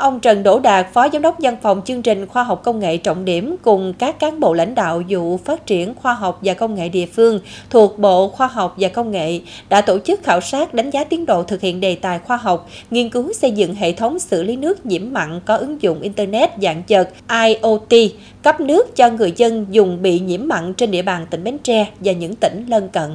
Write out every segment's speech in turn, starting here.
Ông Trần Đỗ Đạt, Phó Giám đốc Văn phòng chương trình khoa học công nghệ trọng điểm cùng các cán bộ lãnh đạo vụ phát triển khoa học và công nghệ địa phương thuộc Bộ Khoa học và Công nghệ đã tổ chức khảo sát đánh giá tiến độ thực hiện đề tài khoa học, nghiên cứu xây dựng hệ thống xử lý nước nhiễm mặn có ứng dụng Internet dạng chợt IoT, cấp nước cho người dân dùng bị nhiễm mặn trên địa bàn tỉnh Bến Tre và những tỉnh lân cận.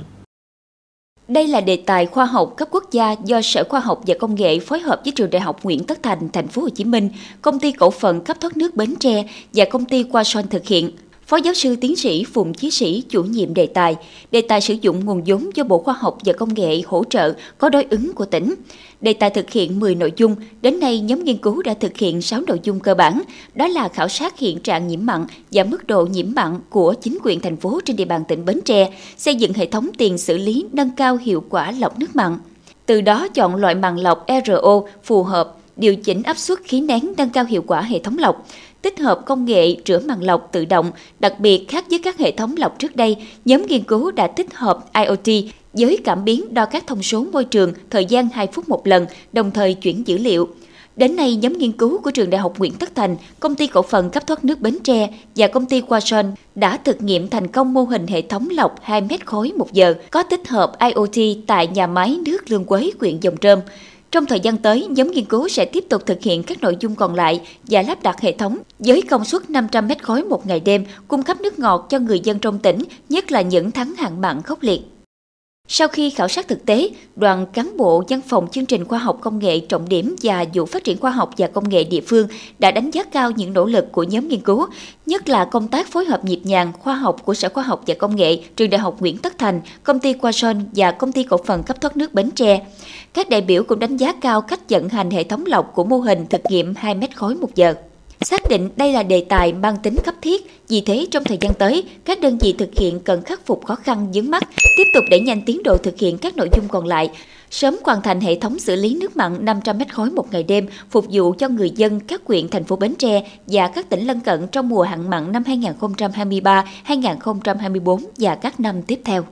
Đây là đề tài khoa học cấp quốc gia do Sở Khoa học và Công nghệ phối hợp với Trường Đại học Nguyễn Tất Thành, Thành phố Hồ Chí Minh, Công ty Cổ phần cấp thoát nước Bến Tre và Công ty Qua Son thực hiện. Phó giáo sư tiến sĩ Phùng Chí Sĩ chủ nhiệm đề tài. Đề tài sử dụng nguồn vốn do Bộ Khoa học và Công nghệ hỗ trợ có đối ứng của tỉnh. Đề tài thực hiện 10 nội dung, đến nay nhóm nghiên cứu đã thực hiện 6 nội dung cơ bản, đó là khảo sát hiện trạng nhiễm mặn và mức độ nhiễm mặn của chính quyền thành phố trên địa bàn tỉnh Bến Tre, xây dựng hệ thống tiền xử lý nâng cao hiệu quả lọc nước mặn. Từ đó chọn loại mặn lọc RO phù hợp, điều chỉnh áp suất khí nén nâng cao hiệu quả hệ thống lọc, tích hợp công nghệ rửa màng lọc tự động, đặc biệt khác với các hệ thống lọc trước đây, nhóm nghiên cứu đã tích hợp IoT với cảm biến đo các thông số môi trường thời gian 2 phút một lần, đồng thời chuyển dữ liệu. Đến nay, nhóm nghiên cứu của Trường Đại học Nguyễn Tất Thành, Công ty Cổ phần cấp thoát nước Bến Tre và Công ty Quason đã thực nghiệm thành công mô hình hệ thống lọc 2 mét khối một giờ có tích hợp IoT tại nhà máy nước Lương Quế, huyện Dòng Trơm. Trong thời gian tới, nhóm nghiên cứu sẽ tiếp tục thực hiện các nội dung còn lại và lắp đặt hệ thống với công suất 500 mét khối một ngày đêm, cung cấp nước ngọt cho người dân trong tỉnh, nhất là những tháng hạn mặn khốc liệt. Sau khi khảo sát thực tế, đoàn cán bộ văn phòng chương trình khoa học công nghệ trọng điểm và vụ phát triển khoa học và công nghệ địa phương đã đánh giá cao những nỗ lực của nhóm nghiên cứu, nhất là công tác phối hợp nhịp nhàng khoa học của Sở Khoa học và Công nghệ, Trường Đại học Nguyễn Tất Thành, công ty Qua Sơn và công ty cổ phần cấp thoát nước Bến Tre. Các đại biểu cũng đánh giá cao cách vận hành hệ thống lọc của mô hình thực nghiệm 2 mét khối một giờ. Xác định đây là đề tài mang tính cấp thiết, vì thế trong thời gian tới, các đơn vị thực hiện cần khắc phục khó khăn vướng mắt, tiếp tục đẩy nhanh tiến độ thực hiện các nội dung còn lại, sớm hoàn thành hệ thống xử lý nước mặn 500 mét khối một ngày đêm phục vụ cho người dân các huyện thành phố Bến Tre và các tỉnh lân cận trong mùa hạn mặn năm 2023-2024 và các năm tiếp theo.